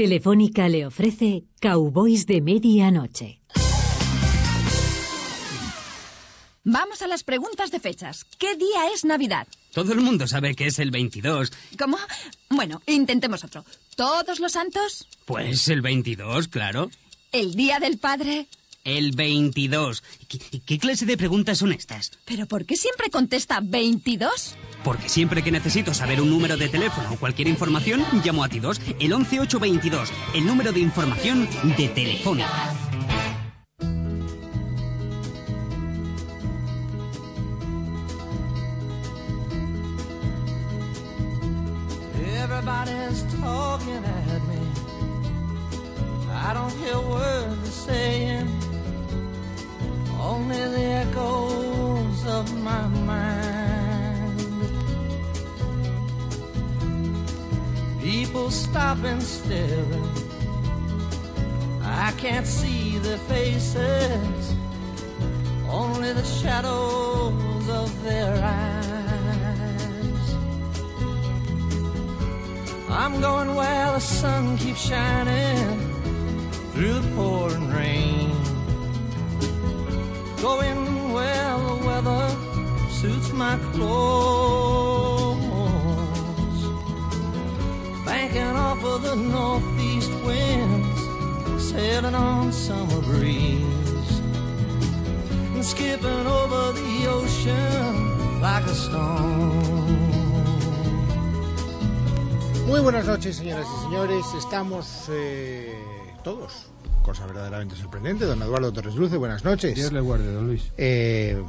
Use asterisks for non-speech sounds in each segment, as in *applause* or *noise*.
Telefónica le ofrece Cowboys de Medianoche. Vamos a las preguntas de fechas. ¿Qué día es Navidad? Todo el mundo sabe que es el 22. ¿Cómo? Bueno, intentemos otro. ¿Todos los santos? Pues el 22, claro. ¿El Día del Padre? El 22. ¿Qué, qué clase de preguntas son estas? ¿Pero por qué siempre contesta 22? Porque siempre que necesito saber un número de teléfono o cualquier información, llamo a T2, el 11822, el número de información de Telefónica. Everybody's talking at me. I don't hear words they're saying, only the echoes of my mind. People stop and staring. I can't see their faces, only the shadows of their eyes. I'm going where the sun keeps shining through the pouring rain. Going where the weather suits my clothes. Banking off of the northeast winds, sailing on summer breeze. And skipping over the ocean like a stone. Muy buenas noches, señoras y señores. Estamos eh, todos, cosa verdaderamente sorprendente. Don Eduardo Torres Luce, buenas noches. Dios le guarde, don Luis. Eh,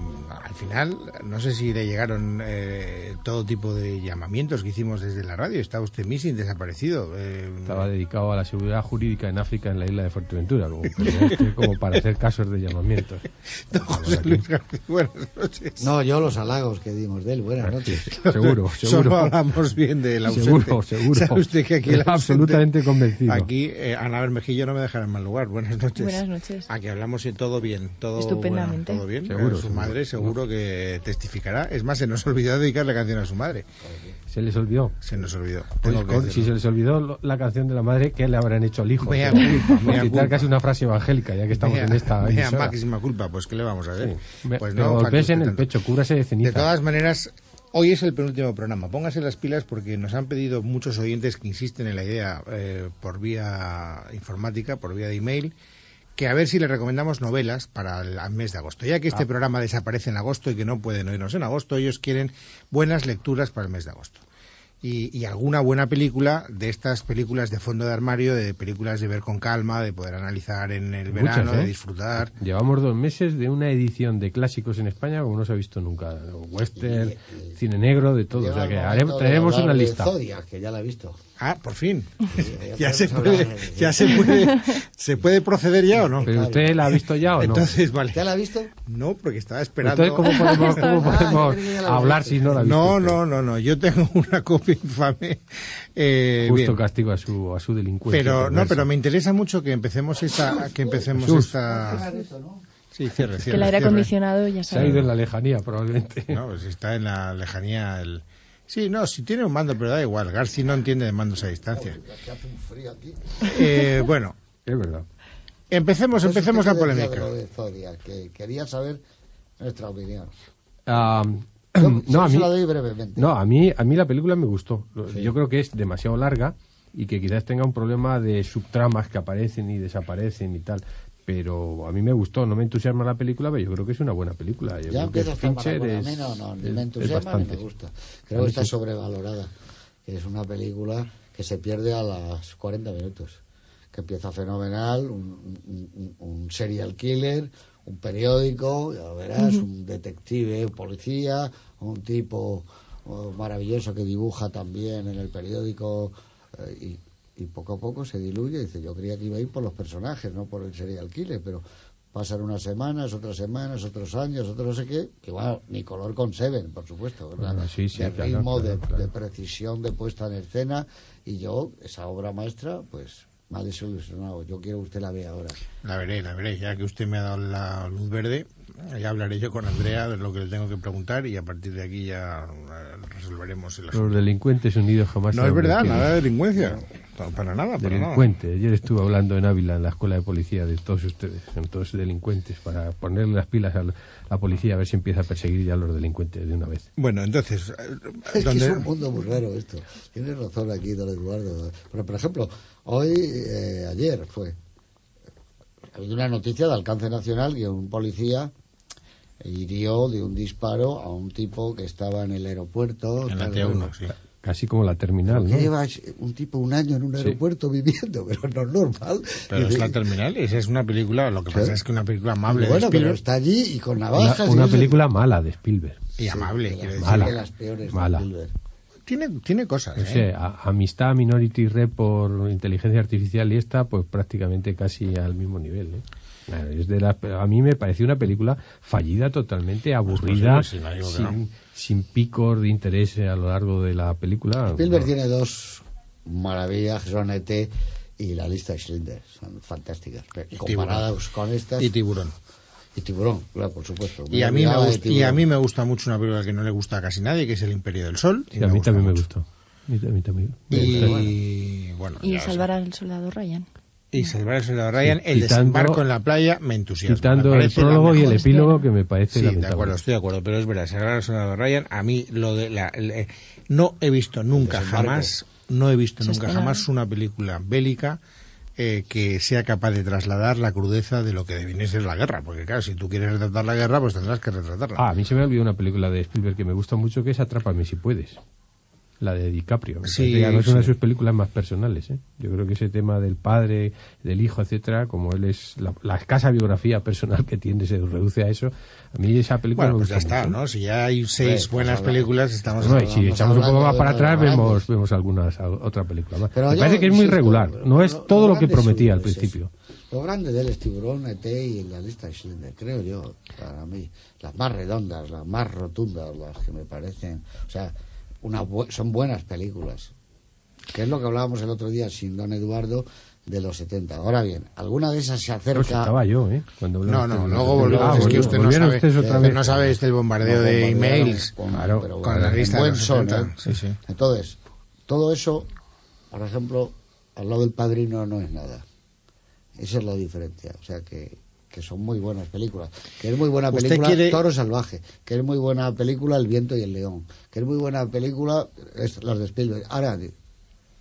al final, no sé si le llegaron eh, todo tipo de llamamientos que hicimos desde la radio. Está usted missing, desaparecido. Eh, Estaba dedicado a la seguridad jurídica en África, en la isla de Fuerteventura, como, *laughs* como para hacer casos de llamamientos. *laughs* don José Luis García, buenas noches. No, yo los halagos que dimos de él. Buenas noches. *laughs* Seguro, seguro. Solo hablamos bien del ausente. Seguro, seguro. ¿Sabe usted que aquí el ausente- Absolutamente convencido. Aquí eh, Ana Bermejillo no me dejará en mal lugar. Buenas noches. Buenas noches. Aquí hablamos en todo bien, todo Estupendamente. bueno, todo bien. Seguro, su seguro. madre seguro que testificará. Es más, se nos olvidó dedicarle canción a su madre. Se les olvidó. Se nos olvidó. Pues con- si se les olvidó la canción de la madre, ¿qué le habrán hecho al hijo? Mea culpa, mea culpa. casi una frase evangélica, ya que estamos Mea- en esta mea máxima culpa, pues ¿qué le vamos a hacer? Sí. Pues no, golpes en el pecho, cúbrase de ceniza. De todas maneras, hoy es el penúltimo programa. Póngase las pilas porque nos han pedido muchos oyentes que insisten en la idea eh, por vía informática, por vía de email, que a ver si le recomendamos novelas para el mes de agosto. Ya que este programa desaparece en agosto y que no pueden oírnos en agosto, ellos quieren buenas lecturas para el mes de agosto. Y, y alguna buena película de estas películas de fondo de armario, de películas de ver con calma, de poder analizar en el Muchas, verano, ¿eh? de disfrutar. Llevamos dos meses de una edición de clásicos en España como no se ha visto nunca. Western, cine negro, de todo. O sea que traeremos una lista. Zodiac, que ya la he visto. Ah, por fin. ya *laughs* ya se puede, ya se puede, se puede proceder ya o no. Pero usted la ha visto ya o no. Entonces, vale. ¿Ya la ha visto? No, porque estaba esperando. Entonces, ¿cómo podemos, cómo Ah, podemos que hablar si no la ha visto? No, usted? no, no, no. Yo tengo *laughs* una copia infame. Eh, Justo bien. castigo a su, a su delincuencia. Pero no, pero me interesa mucho que empecemos esta, que empecemos Jesús. esta. Sí, cierre, Que cierre. el aire acondicionado ya Se ha ido en sabe. la lejanía, probablemente. No, pues está en la lejanía el. Sí, no, si tiene un mando, pero da igual. Garci no entiende de mandos a distancia. Que hace un frío aquí. Eh, bueno, Es verdad. empecemos, empecemos la ¿Qué decía polémica. de lo de Zodiac? Que quería saber nuestra opinión. Ah, Yo- *clears throat* no, yo a se mí, la doy brevemente. no, a mí, a mí la película me gustó. Sí. Yo creo que es demasiado larga y que quizás tenga un problema de subtramas que aparecen y desaparecen y tal. Pero a mí me gustó, no me entusiasma la película, pero yo creo que es una buena película. Yo Ya creo que empieza a estar para Fincher bueno. A es, mí no, no, ni es- me es entusiasma ni bastante. me gusta. A Creo que está sí. sobrevalorada. Que es una película que se pierde a las 40 minutos. Que empieza fenomenal, un, un- un- un serial killer, un periódico, ya verás, un detective, un policía, un tipo oh, maravilloso que dibuja también en el periódico eh, y, y poco a poco se diluye. Dice, yo creía que iba a ir por los personajes, no por el serial killer, pero pasan unas semanas, otras semanas, otros años, otros no sé qué, que bueno, ni color con Seven, por supuesto, ¿verdad? Ah, sí, sí, de claro, ritmo, claro, de, claro. de precisión, de puesta en escena, y yo, esa obra maestra, pues me ha desilusionado. Yo quiero que usted la vea ahora. La veré, la veré. Ya que usted me ha dado la luz verde, ya hablaré yo con Andrea de lo que le tengo que preguntar y a partir de aquí ya eh, resolveremos el asunto. Los delincuentes unidos jamás No es verdad, nada de delincuencia. Para nada, para nada. Delincuentes. Ayer estuve hablando en Ávila, en la escuela de policía, de todos ustedes, son todos delincuentes, para ponerle las pilas a la, policía a ver si empieza a perseguir ya a los delincuentes de una vez. Bueno, entonces, eh, *laughs* Es que ¿dónde- es un mundo muy raro esto. Tienes razón aquí, don Eduardo. Pero, por ejemplo, hoy, eh, ayer fue, ha habido una noticia de alcance nacional que un policía hirió de un disparo a un tipo que estaba en el aeropuerto. en la tal, T1, tal. sí. Casi como la terminal, ¿Qué ¿no? lleva un tipo un año en un aeropuerto viviendo? *laughs* Pero no es normal. Pero es la terminal, esa es una película, lo que Sí. pasa es que una película amable bueno, de pero Spielberg está allí y con Una, navajas. y una eso. película mala de Spielberg. y amable, de quiero decir. Mala. de las peores de Mala. Spielberg. Tiene, tiene cosas, No ¿eh? sé, a- amistad Minority Report por inteligencia artificial y esta, pues prácticamente casi al mismo nivel. ¿eh? Claro, es de las- a mí me pareció una película fallida totalmente, aburrida, sí, no digo que sin, no. sin picos de interés a lo largo de la película. Spielberg No. tiene dos maravillas, son ET y la lista de Schindler. Son fantásticas. Pero comparadas con estas. Y Tiburón. Y Tiburón, claro, por supuesto. Y a, mí me de gusta, y a mí me gusta mucho una película que no le gusta a casi nadie, que es El Imperio del Sol. y Sí, a mí también me mucho. gustó. A mí, a mí también. me gustó. Y bueno, Y salvar al soldado Ryan. y salvar al soldado Ryan, el Quitando- desembarco en la playa me entusiasma. Quitando me el prólogo y el epílogo que me parece Sí, de lamentable. acuerdo, estoy de acuerdo, pero es verdad, salvar al soldado Ryan, a mí lo de la, el- eh, no he visto nunca jamás, no he visto nunca jamás una película bélica eh, que sea capaz de trasladar la crudeza de lo que viene a ser la guerra, porque claro, si tú quieres retratar la guerra, pues tendrás que retratarla. Ah, a mí se me olvidó una película de Spielberg que me gusta mucho que es Atrápame si puedes. La de DiCaprio. Sí, además es una de sí. sus películas más personales. ¿eh? Yo creo que ese tema del padre, del hijo, etcétera, como él es la, la escasa biografía personal que tiene, se reduce a eso. A mí esa película bueno, me pues ya gusta está, mucho. ¿no? Si ya hay seis Pues, pues buenas películas, estamos No, y si echamos un poco más para atrás, vemos, vemos algunas, otra película más. Pero me parece que es muy regular. No es lo- todo lo lo que prometía al principio. eso. Lo grande de él es Tiburón, ET y la lista de Schindler, creo yo, para mí. Las más redondas, las más rotundas, las que me parecen. O sea, una bu- son buenas películas. Que es lo que hablábamos el otro día sin don Eduardo de los 70. Ahora bien, alguna de esas se acerca. estaba yo, ¿eh? Cuando No, no, de- luego de- volvemos. Ah, es que usted no sabe, otra usted vez. no sabe este bombardeo No, de emails con, Claro, pero con la lista de buen los son, 70. ¿eh? Sí, sí. Entonces, todo eso, por ejemplo, al lado del padrino no es nada. Esa es la diferencia. O sea que, que son muy buenas películas. Que es muy buena ¿Usted película quiere- Toro Salvaje. Que es muy buena película El viento y el león. Que es muy buena película es- las de Spielberg. Ahora,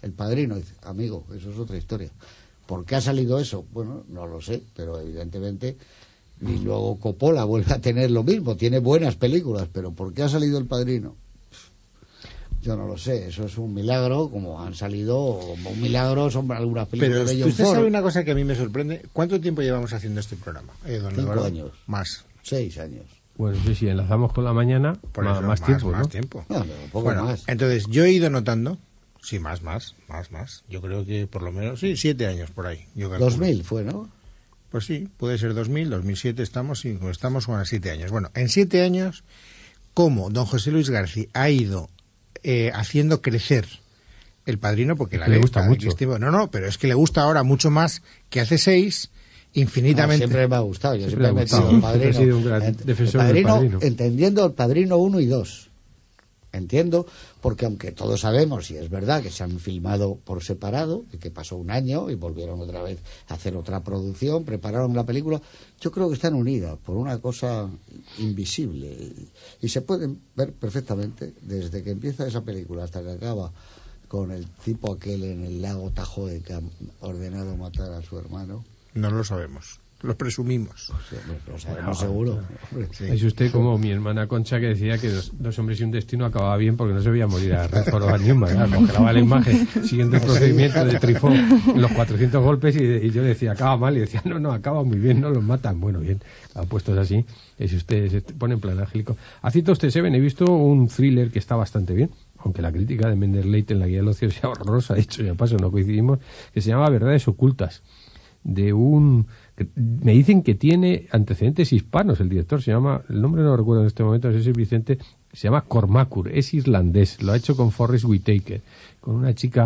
el padrino dice, amigo, eso es otra historia. ¿Por qué ha salido eso? Bueno, no lo sé, pero evidentemente. Y luego Coppola vuelve a tener lo mismo. Tiene buenas películas, pero ¿por qué ha salido el padrino? Yo no lo sé, eso es un milagro, como han salido, como un milagro son algunas películas Pero de John usted Ford. sabe una cosa que a mí me sorprende. ¿Cuánto tiempo llevamos haciendo este programa? eh, don Cinco Eduardo? años. Más. Seis años. Bueno, sí, si enlazamos con la mañana, Por eso, más, tiempo, más ¿no? tiempo. No, un poco Bueno, más. entonces yo he ido notando, sí, más, más, más, más. Yo creo que por lo menos, sí, siete años por ahí. Yo calculo. 2000 fue, ¿no? Pues sí, puede ser 2000, 2007, estamos, sí, estamos con siete años. Bueno, en siete años, ¿cómo don José Luis García ha ido eh, haciendo crecer el padrino? Porque la le ley, gusta mucho. Cristiano- no, no, pero es que le gusta ahora mucho más que hace seis, infinitamente. No, siempre me ha gustado. Yo Siempre siempre, he gustado. metido el *laughs* Siempre padrino. ha sido un gran Ent- defensor el del padrino, Padrino. Entendiendo el padrino 1 y 2. Entiendo, porque aunque todos sabemos, y es verdad, que se han filmado por separado, y que pasó un año y volvieron otra vez a hacer otra producción, prepararon la película, yo creo que están unidas por una cosa invisible. Y, se pueden ver perfectamente desde que empieza esa película hasta que acaba con el tipo aquel en el lago Tajoe que ha ordenado matar a su hermano. No lo sabemos. Lo presumimos. Lo sabemos seguro. Sí. Es usted como mi hermana Concha que decía que dos, dos hombres y un destino acababa bien porque no se veía morir a Redford o a Newman. Congelaba la imagen siguiendo el procedimiento de Trifón, los 400 golpes y, y yo decía, acaba mal. Y decía, no, no, acaba muy bien, no los matan. Bueno, bien, puestos así, es usted se pone en plan angélico. Ha citado usted Seven, he visto un thriller que está bastante bien. Aunque la crítica de Mender Leite en la guía del ocio sea horrorosa, de hecho, ya paso, no coincidimos, que se llama Verdades Ocultas de un me dicen que tiene antecedentes hispanos el director. Se llama el nombre no recuerdo en este momento no sé si es Vicente se llama Cormacur es irlandés. Lo ha hecho con Forrest Whitaker con una chica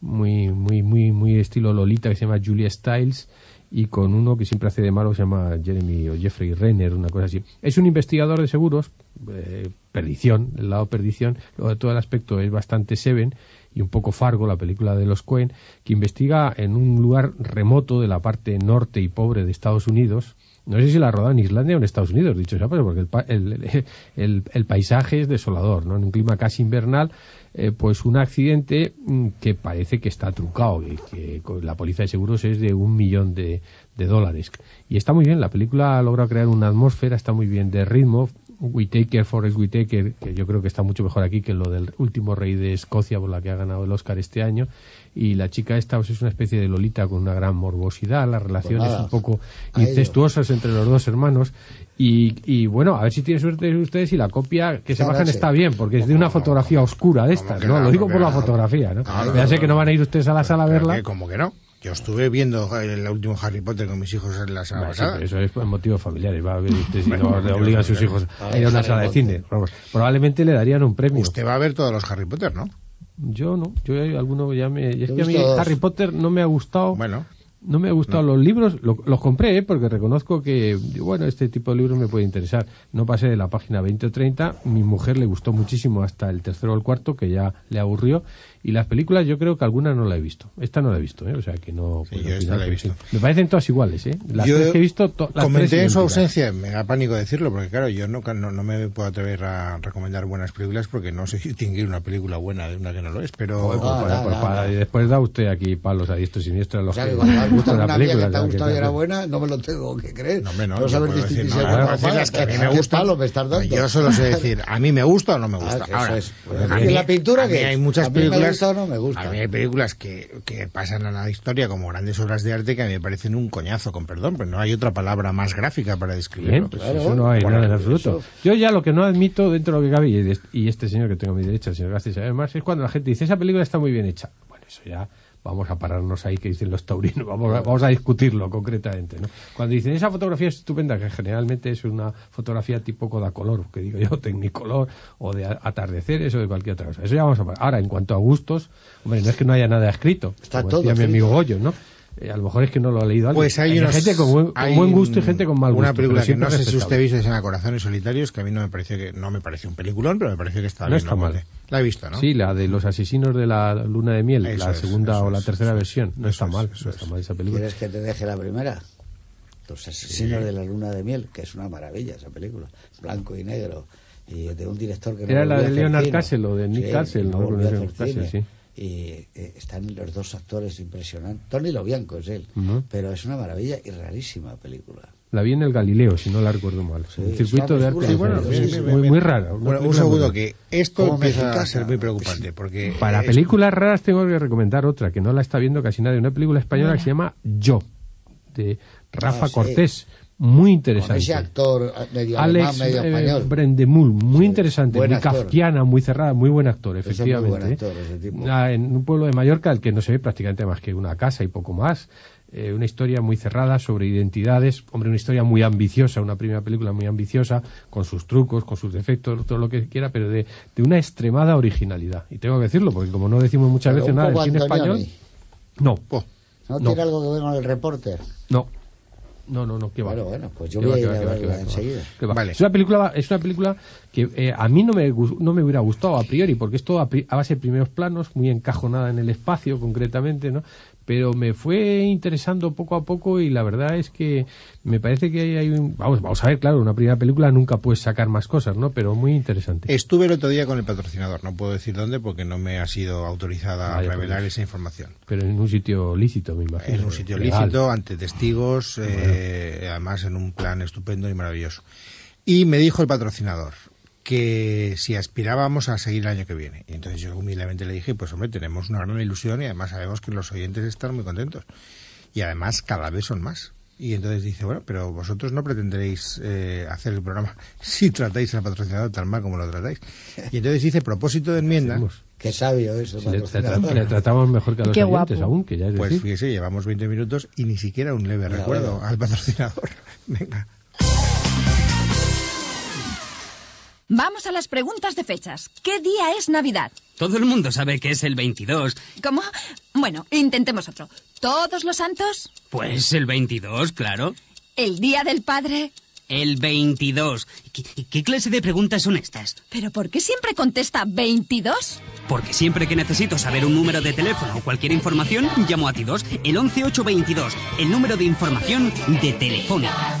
muy muy muy muy estilo Lolita que se llama Julia Stiles y con uno que siempre hace de malo se llama Jeremy o Jeffrey Renner una cosa así es un investigador de seguros eh, perdición el lado perdición todo el aspecto es bastante Seven y un poco Fargo, la película de los Cohen, que investiga en un lugar remoto de la parte norte y pobre de Estados Unidos. No sé si la roda en Islandia o en Estados Unidos, dicho sea, porque el, el, el- paisaje es desolador, ¿no? En un clima casi invernal, eh, pues un accidente mm, que parece que está trucado, que, que la póliza de seguros es de un millón de, dólares. Y está muy bien, la película ha logrado crear una atmósfera, está muy bien de ritmo, Whitaker, Forrest Whitaker, que yo creo que está mucho mejor aquí que lo del último rey de Escocia por la que ha ganado el Oscar este año. Y la chica esta pues, es una especie de Lolita con una gran morbosidad, las relaciones nada, un poco incestuosas entre los dos hermanos. Y, y bueno, a ver si tienen suerte ustedes y la copia que se bajan está bien, porque es de una fotografía oscura de estas, ¿no? Lo digo ¿Cómo por la fotografía, ¿no? Ya sé que no van a ir ustedes a la sala a verla. como que no. Yo estuve viendo el último Harry Potter con mis hijos en la sí, pasada. eso es por motivos familiares. Va a ver usted si no le yo obliga a sus hijos A ir a una sala de cine. Probablemente le darían un premio. Usted va a ver todos los Harry Potter, ¿no? Yo no, yo hay alguno ya me... y es que a mí dos. Harry Potter no me ha gustado... Bueno, No me ha gustado los libros, lo- los compré ¿eh? porque reconozco que, bueno, este tipo de libros me puede interesar. No pasé de la página 20 o 30, mi mujer le gustó muchísimo hasta el tercero o el cuarto, que ya le aburrió, y las películas yo creo que alguna no la he visto. Esta no la he visto, ¿eh? o sea que no... Sí, puedo yo esta la he sí. visto. Me parecen todas iguales, ¿eh? Las yo tres que he visto, to- las comenté en su ausencia, me da pánico decirlo, porque claro, yo no, no, no me puedo atrever a recomendar buenas películas porque no sé *laughs* distinguir una película buena de una que no lo es, pero... Pues Ah, para- pues no, para- no. y después da usted aquí palos a diestro y siniestro a los que *laughs* que cuando me gusta gusta una película. que te ha gustado y que- era buena, no me lo tengo que creer. No, hombre, no, no saber distinguir no, si es yo buena puedo o decir mala. las que a mí ¿Qué me gustan. palo me estás dando? Yo solo sé decir, a mí me gusta o no me *laughs* gusta. Ah, Ahora, es. a ¿Y mí- la pintura qué? hay muchas ¿A mí me películas gusta o no me gusta? A mí hay películas que, que pasan a la historia como grandes obras de arte que a mí me parecen un coñazo, con perdón, pero no hay otra palabra más gráfica para Bien, describirlo. pues Claro. eso no hay Bueno, nada en absoluto. eso. Yo ya lo que no admito dentro de lo que cabe, y, de- y este señor que tengo a mi derecha, el señor García además, es cuando la gente dice, esa película está muy bien hecha. Bueno, eso ya vamos a pararnos ahí que dicen los taurinos, vamos a, vamos a discutirlo concretamente. ¿no? Cuando dicen, esa fotografía es estupenda, que generalmente es una fotografía tipo Kodacolor, que digo yo, *laughs* Technicolor, o de atardeceres o de cualquier otra cosa. Eso ya vamos a parar. Ahora, en cuanto a gustos, hombre, no es que no haya nada escrito, Está como todo decía mi amigo Goyo, ¿no? Eh, a lo mejor es que no lo ha leído alguien. Pues hay, unos- gente con buen, con hay buen gusto y gente con mal gusto. Una película que no sé si usted visto, se llama Corazones Solitarios, que a mí no me pareció que no me pareció un peliculón, pero me pareció que estaba No bien. está mal. La he visto, ¿no? Sí, la de los asesinos de la luna de miel, Eso la es, segunda o la es, tercera versión. No está es, mal, no es. está mal esa película. ¿Quieres que te deje la primera? Los asesinos de la luna de miel, que es una maravilla esa película, blanco y negro, y de un director que no Era la de Leonard. Castle o de Nick Sí, Castle, no ¿no? Castle, cine. sí. Y eh, están los dos actores impresionantes. Tony Lobianco es él, pero es una maravilla y rarísima película. La vi en el Galileo, si no la recuerdo mal. Sí, el circuito de arte. sí, bueno, sí, bien, sí, bien, muy, muy Bueno, un segundo, que esto empieza a ser muy preocupante, porque... Para es- películas raras tengo que recomendar otra, que no la está viendo casi nadie. Una película española que se llama Yo, de Rafa Ah, sí. Cortés. Muy Con interesante. ese actor eh, medio Alex alemán, medio eh, español. Brendemul, muy Sí, interesante, buen muy actor. kafkiana, muy cerrada, muy buen actor, efectivamente. buen ¿eh? actor, ese tipo. Ah, en un pueblo de Mallorca al que no se ve prácticamente más que una casa y poco más. Eh, una historia muy cerrada sobre identidades, hombre, una historia muy ambiciosa, una primera película muy ambiciosa, con sus trucos, con sus defectos, todo lo que quiera, pero de, de una extremada originalidad. Y tengo que decirlo, porque como no decimos muchas Pero veces nada del cine español, Oh, ¿No, No. tiene algo que ver con el reporter? no. No, no, no, qué va. Bueno, bueno, pues yo voy va, a ir va, a verla enseguida. Vale. Es una película, es una película que eh, a mí no me, no me hubiera gustado a priori, porque es todo a, base de primeros planos, muy encajonada en el espacio concretamente, ¿no? Pero me fue interesando poco a poco y la verdad es que me parece que hay, hay un... Vamos, vamos a ver, claro, una primera película nunca puedes sacar más cosas, ¿no? Pero muy interesante. Estuve el otro día con el patrocinador, no puedo decir dónde porque no me ha sido autorizada Vaya, a revelar pues. esa información. Pero en un sitio lícito, me imagino. En un sitio Legal. lícito, ante testigos, eh, además en un plan estupendo y maravilloso. Y me dijo el patrocinador que si aspirábamos a seguir el año que viene. Y entonces yo humildemente le dije, pues hombre, tenemos una gran ilusión y además sabemos que los oyentes están muy contentos. Y además cada vez son más. Y entonces dice, bueno, pero vosotros no pretenderéis eh, hacer el programa *laughs* si tratáis al patrocinador tan mal como lo tratáis. Y entonces dice, propósito de enmienda. Qué sabio eso. Si le, tratamos mejor que a los Qué oyentes guapo. aún, que ya es pues decir. fíjese, llevamos 20 minutos y ni siquiera un leve recuerdo al patrocinador. *laughs* Venga. Vamos a las preguntas de fechas. ¿Qué día es Navidad? Todo el mundo sabe que es el 22. ¿Cómo? Bueno, intentemos otro. ¿Todos los santos? Pues el 22, claro. ¿El Día del Padre? El 22. ¿Qué, qué clase de preguntas son estas? ¿Pero por qué siempre contesta 22? Porque siempre que necesito saber un número de teléfono o cualquier información, llamo a Ti2, el 11822, el número de información de Telefónica.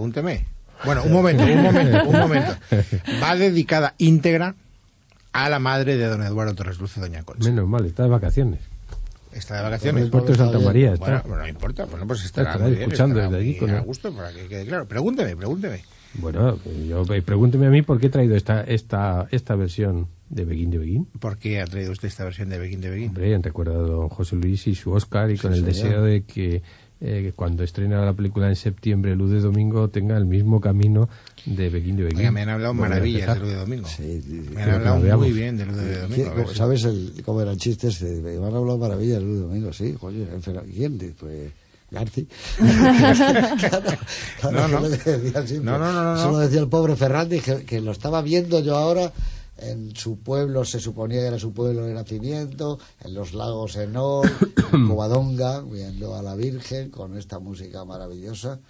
Pregúnteme. Bueno, un momento, un momento, un momento. *laughs* Va dedicada íntegra a la madre de don Eduardo Torres Luce, doña Concha. Menos mal, está de vacaciones. Está de vacaciones. puerto Santa María está. Bueno, bueno, no importa, bueno, pues estará, Estará bien, escuchando estará desde muy con a gusto para que quede claro. Pregúnteme, pregúnteme. Bueno, yo eh, pregúnteme a mí por qué he traído esta esta esta versión de Begin de Begin. ¿Por qué ha traído usted esta versión de Begin de Begin? Hombre, a don José Luis y su Oscar y con el señor. deseo de que eh, cuando estrena la película en septiembre, Luz de Domingo, tenga el mismo camino de Begin de Begin. Oiga, me han hablado maravillas empezar. de Luz de Domingo. Sí, sí, sí. Me han hablado muy bien de Luz de Domingo. ver si- ¿Sabes el, cómo eran chistes? Eh, Me han hablado maravillas el domingo, sí. Joder, ¿quién? Pues Garci. *laughs* Claro, claro, No, no. decía. No, no, no, no, Eso no. lo decía el pobre Ferrandi, que, que lo estaba viendo yo ahora en su pueblo, se suponía que era su pueblo de nacimiento, en los lagos Enol, en *coughs* Covadonga, viendo a la Virgen con esta música maravillosa.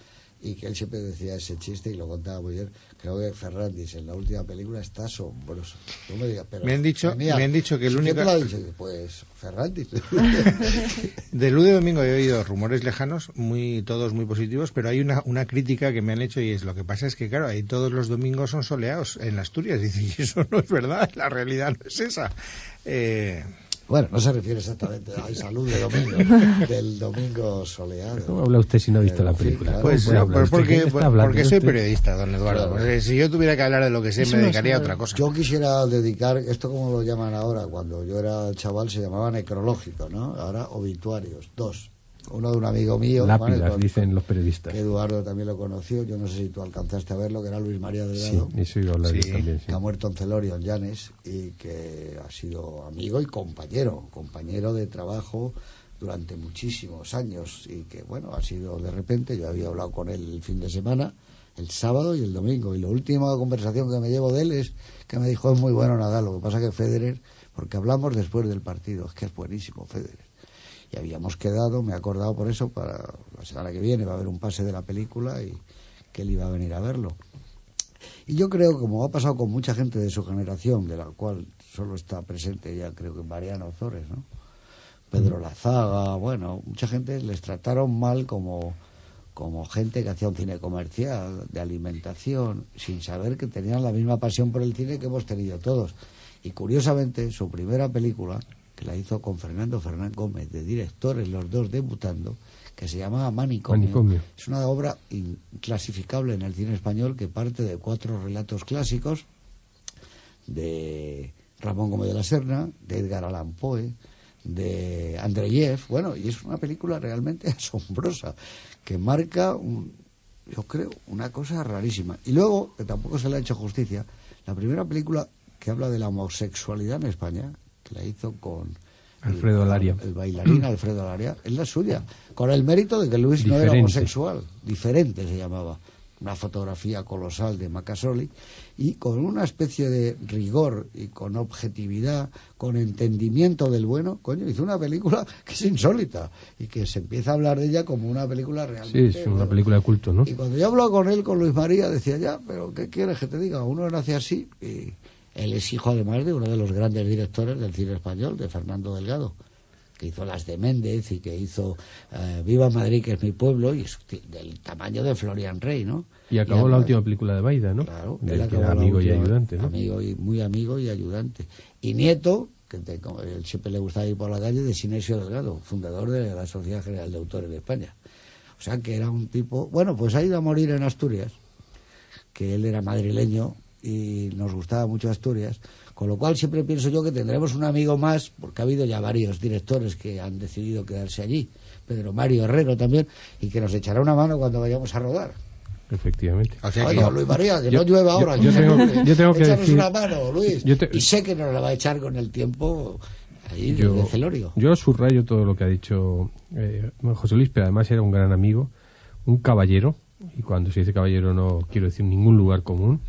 Y que él siempre decía ese chiste y lo contaba muy bien. Creo que Ferrandis en la última película está asombroso. No me digas, pero Me han dicho- me han dicho que el ¿Quién único-? Pues Ferrandis. *laughs* De Lude Domingo he oído rumores lejanos, muy todos muy positivos, pero hay una, una crítica que me han hecho y es lo que pasa es que, claro, ahí todos los domingos son soleados en Asturias. *laughs* Dice, y eso no es verdad, la realidad no es esa. Eh, Bueno, no se refiere exactamente a salud de domingo, *laughs* del domingo soleado. ¿Cómo habla usted si no ha visto la película? claro. pues ¿Cómo puede hablar pues usted? porque, porque soy periodista, don Eduardo. Claro. Pues, si yo tuviera que hablar de lo que sé, me dedicaría a otra cosa. Yo quisiera dedicar, esto como lo llaman ahora, cuando yo era chaval se llamaba necrológico, ¿no? Ahora obituarios, dos. Uno de un amigo mío, ¿vale? Lápidas, Con- dicen los periodistas. que Eduardo también lo conoció, yo no sé si tú alcanzaste a verlo, que era Luis María Sí, Delgado, eso iba a hablar yo Sí. también. sí. que ha muerto en Celorio, en Llanes, y que ha sido amigo y compañero, compañero de trabajo durante muchísimos años, y que, bueno, ha sido de repente, yo había hablado con él el fin de semana, el sábado y el domingo, y la última conversación que me llevo de él es que me dijo, es muy bueno Nadal, lo que pasa que Federer, porque hablamos después del partido, es que es buenísimo Federer. Y habíamos quedado, me he acordado por eso, para la semana que viene va a haber un pase de la película y que él iba a venir a verlo. Y yo creo, como ha pasado con mucha gente de su generación, de la cual solo está presente ya creo que Mariano Ozores, ¿no? Pedro Lazaga, bueno, mucha gente les trataron mal como, como gente que hacía un cine comercial, de alimentación, sin saber que tenían la misma pasión por el cine que hemos tenido todos. Y curiosamente, su primera película, que la hizo con Fernando Fernán Gómez, de directores, los dos debutando, que se llamaba Manicomio, Manicomio. es una obra inclasificable en el cine español que parte de cuatro relatos clásicos de Ramón Gómez de la Serna, de Edgar Allan Poe, de Andreyev, bueno, y es una película realmente *laughs* asombrosa, que marca, un- yo creo, una cosa rarísima. Y luego, que tampoco se le ha hecho justicia, la primera película que habla de la homosexualidad en España, que la hizo con Alfredo el- Alaria. el bailarín Alfredo Alaria, es la suya, con el mérito de que Luis no era homosexual, diferente se llamaba. Una fotografía colosal de Macasoli y con una especie de rigor y con objetividad, con entendimiento del bueno, coño, hizo una película *laughs* que es insólita y que se empieza a hablar de ella como una película Sí, realmente. es una bueno. película de culto, ¿no? Y cuando yo hablaba con él, con Luis María, decía, ya, pero ¿qué quieres que te diga? Uno nace así y él es hijo además de uno de los grandes directores del cine español, de Fernando Delgado, que hizo las de Méndez y que hizo eh, Viva Madrid, que es mi pueblo, y es del tamaño de Florian Rey, ¿no? Y acabó la última película de Baida, ¿no? Claro, él que acabó amigo y ayudante, ¿no? Amigo y, muy amigo y ayudante. Y nieto, que te- como él siempre le gustaba ir por la calle, de Sinesio Delgado, fundador de la Sociedad General de Autores de España. O sea que era un tipo... Bueno, pues ha ido a morir en Asturias, que él era madrileño y nos gustaba mucho Asturias, con lo cual siempre pienso yo que tendremos un amigo más, porque ha habido ya varios directores que han decidido quedarse allí, Pedro Mario Herrero también, y que nos echará una mano cuando vayamos a rodar. Efectivamente. O sea que- Oiga, Luis María, que Yo- no llueve ahora. yo tengo- yo tengo que decir- una mano, Luis. yo te- Y sé que nos la va a echar con el tiempo ahí yo, de Celorio. yo subrayo todo lo que ha dicho eh, José Luis, pero además era un gran amigo, un caballero, y cuando se dice caballero no quiero decir ningún lugar común,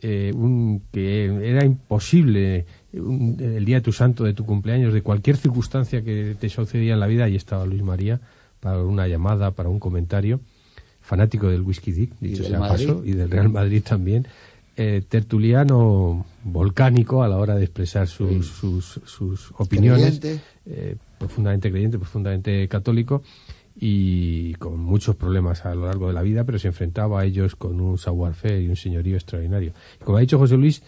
eh, un, que era imposible un- el día de tu santo, de tu cumpleaños, de cualquier circunstancia que te sucedía en la vida, ahí estaba Luis María para una llamada, para un comentario, fanático del Whisky Dick, dicho sea paso, y del Real Madrid también, eh, tertuliano volcánico a la hora de expresar sus, sus, sus opiniones, Creyente. eh, profundamente creyente, profundamente católico y con muchos problemas a lo largo de la vida, pero se enfrentaba a ellos con un savoir-faire y un señorío extraordinario. Como ha dicho José Luis,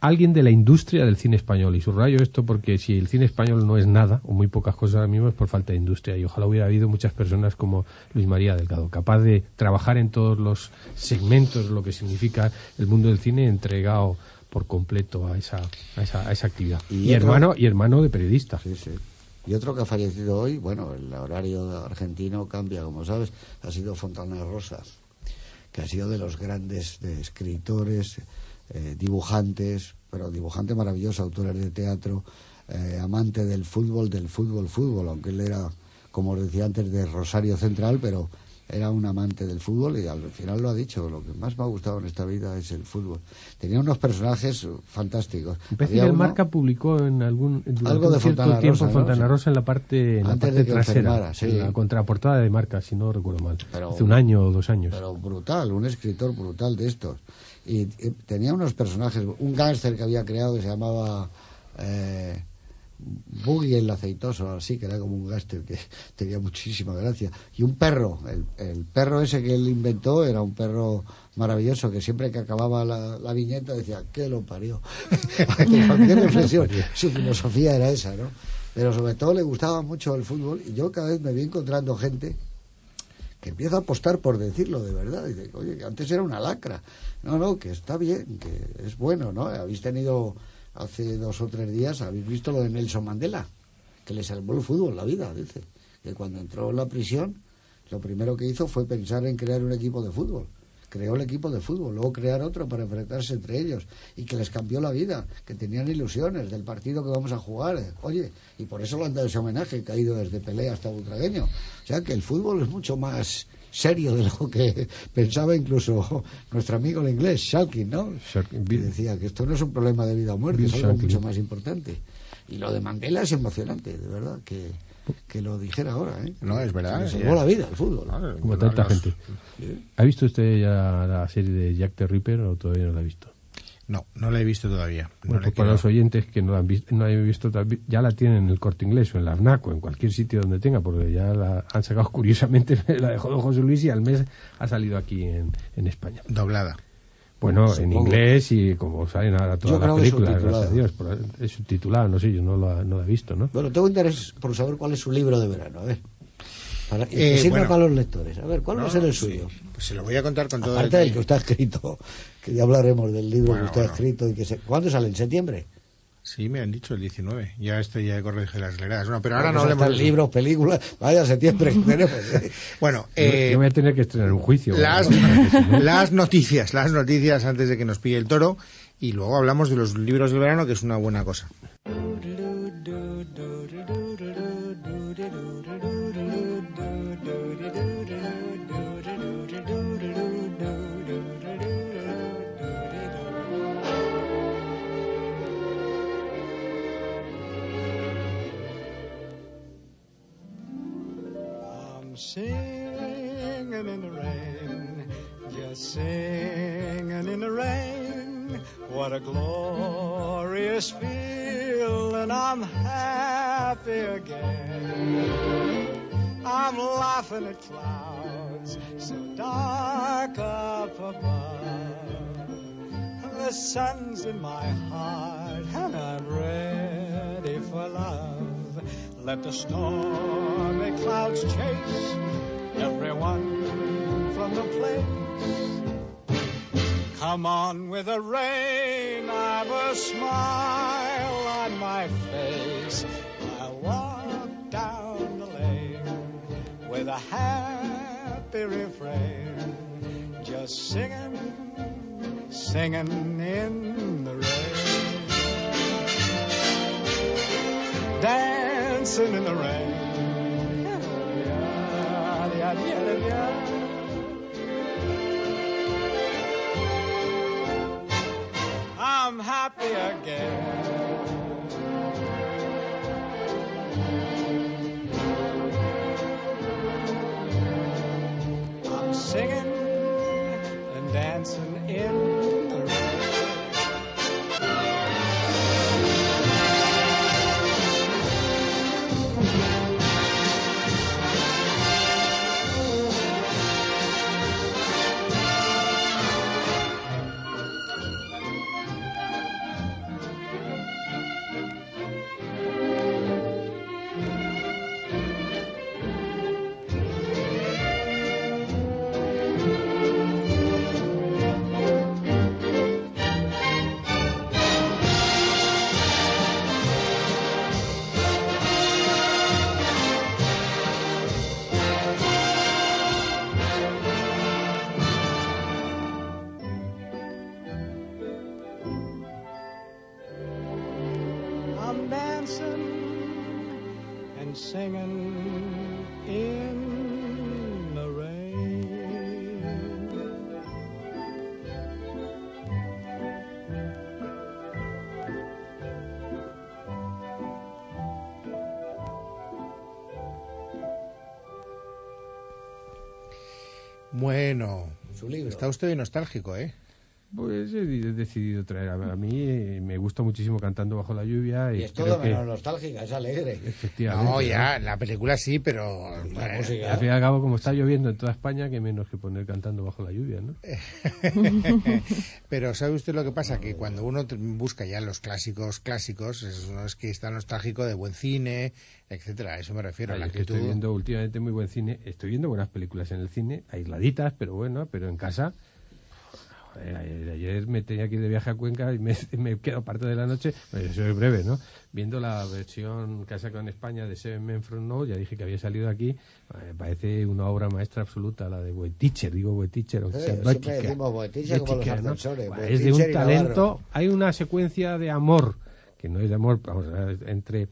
alguien de la industria del cine español. Y subrayo esto porque si el cine español no es nada, o muy pocas cosas ahora mismo, es por falta de industria. Y ojalá hubiera habido muchas personas como Luis María Delgado, capaz de trabajar en todos los segmentos, lo que significa el mundo del cine, entregado por completo a esa, a esa, a esa actividad. Y hermano, y hermano de periodista. Sí, sí. Y otro que ha fallecido hoy, bueno, el horario argentino cambia, como sabes, ha sido Fontana Rosa, que ha sido de los grandes de escritores, eh, dibujantes, pero dibujante maravilloso, autores de teatro, eh, amante del fútbol, del fútbol, fútbol, aunque él era como os decía antes, de Rosario Central, pero era un amante del fútbol y al final lo ha dicho, lo que más me ha gustado en esta vida es el fútbol. Tenía unos personajes fantásticos. Había del uno- Marca publicó en algún Algo de cierto Fontana tiempo Rosa. Fontana. Rosa en la parte, en la parte de que trasera, sí. en la contraportada de Marca, si no recuerdo mal. Pero- Hace un año o dos años. pero brutal, un escritor brutal de estos. Y, y tenía unos personajes, un gángster que había creado que se llamaba eh, Boogie el aceitoso, así que era como un gángster que *laughs* tenía muchísima gracia. Y un perro, el, el perro ese que él inventó era un perro maravilloso que siempre que acababa la, la viñeta decía, ¿qué lo parió? *laughs* *laughs* Reflexión, su filosofía era esa, ¿no? Pero sobre todo le gustaba mucho el fútbol y yo cada vez me vi encontrando gente que empieza a apostar por decirlo de verdad. Dice, oye, que antes era una lacra. No, no, que está bien, que es bueno, ¿no? Habéis tenido hace dos o tres días, habéis visto lo de Nelson Mandela, que le salvó el fútbol, la vida, dice. Que cuando entró en la prisión, lo primero que hizo fue pensar en crear un equipo de fútbol. Creó el equipo de fútbol, luego crear otro para enfrentarse entre ellos y que les cambió la vida, que tenían ilusiones del partido que vamos a jugar. Oye, y por eso le han dado ese homenaje, ido desde Pelé hasta Butragueño. O sea que el fútbol es mucho más serio de lo que pensaba incluso nuestro amigo el inglés, Shalkin, ¿no? Shalkin, Que Bill- decía que esto no es un problema de vida o muerte, Bill es algo mucho más importante. Y lo de Mandela es emocionante, de verdad, que, que lo dijera ahora, ¿eh? No, es verdad, ya. salvó la vida el fútbol. Como tanta los- gente. ¿Ha visto usted ya la serie de Jack the Ripper o todavía no la ha visto? No, no la he visto todavía. No Bueno, pues para los oyentes que no la han visto, no han visto todavía, ya la tienen en el corte inglés o en la FNAC o en cualquier sitio donde tenga, porque ya la han sacado *laughs* curiosamente, la dejó don José Luis y al mes ha salido aquí en, en España. Doblada. Bueno, en inglés y como salen ahora todas las películas, gracias a Dios. pero Es subtitulada, no sé, yo no la, no la he visto, ¿no? Bueno, tengo interés por saber cuál es su libro de verano, a ver. Para, y que Eh, sirva bueno. para los lectores. A ver, ¿cuál va a No, ser el sí. suyo? Pues se lo voy a contar con todo Aparte del que usted ha escrito, que ya hablaremos del libro Bueno, que usted bueno. ha escrito y que se... ¿Cuándo sale? ¿En septiembre? Sí, me han dicho el 19. Ya estoy ya corrige las aceleradas. No, pero ahora no hablemos de libros, películas. Vaya septiembre que tenemos. ¿eh? *laughs* Bueno, Yo- eh, yo voy a tener que estrenar un juicio. las, *laughs* las noticias, las noticias antes de que nos pille el toro y luego hablamos de los libros del verano, que es una buena cosa. Glorious feeling! I'm happy again. I'm laughing at clouds so dark up above. The sun's in my heart and I'm ready for love. Let the stormy clouds chase everyone from the place. Come on with the rain, I've a smile on my face. I'll walk down the lane with a happy refrain, just singing, singing in the rain, dancing in the rain. I'm happy again. Está usted nostálgico, ¿eh? Pues he decidido traer a, a mí, eh, me gusta muchísimo Cantando bajo la lluvia y, Y es todo que menos nostálgica, es alegre. efectivamente. No, ya, la película sí, pero... La eh, música. Al fin y al cabo, como está lloviendo en toda España, que menos que poner Cantando bajo la lluvia, ¿no? *laughs* Pero ¿sabe usted lo que pasa? Que cuando uno busca ya los clásicos clásicos, es, uno es que está nostálgico de buen cine, etcétera. A eso me refiero. Ay, la es que estoy viendo últimamente muy buen cine. Estoy viendo buenas películas en el cine, aisladitas, pero bueno, pero en casa. Joder, ayer, me tenía que ir de viaje a Cuenca y me, *laughs* me quedo parte de la noche, es breve, ¿no? Viendo la versión que ha sacado en España de Seven Men from No, ya dije que había salido aquí, me parece una obra maestra absoluta, la de Buen Teacher, digo Buen Teacher, aunque Sí, sea Es de un talento, hay una secuencia de amor, que no es de amor, vamos entre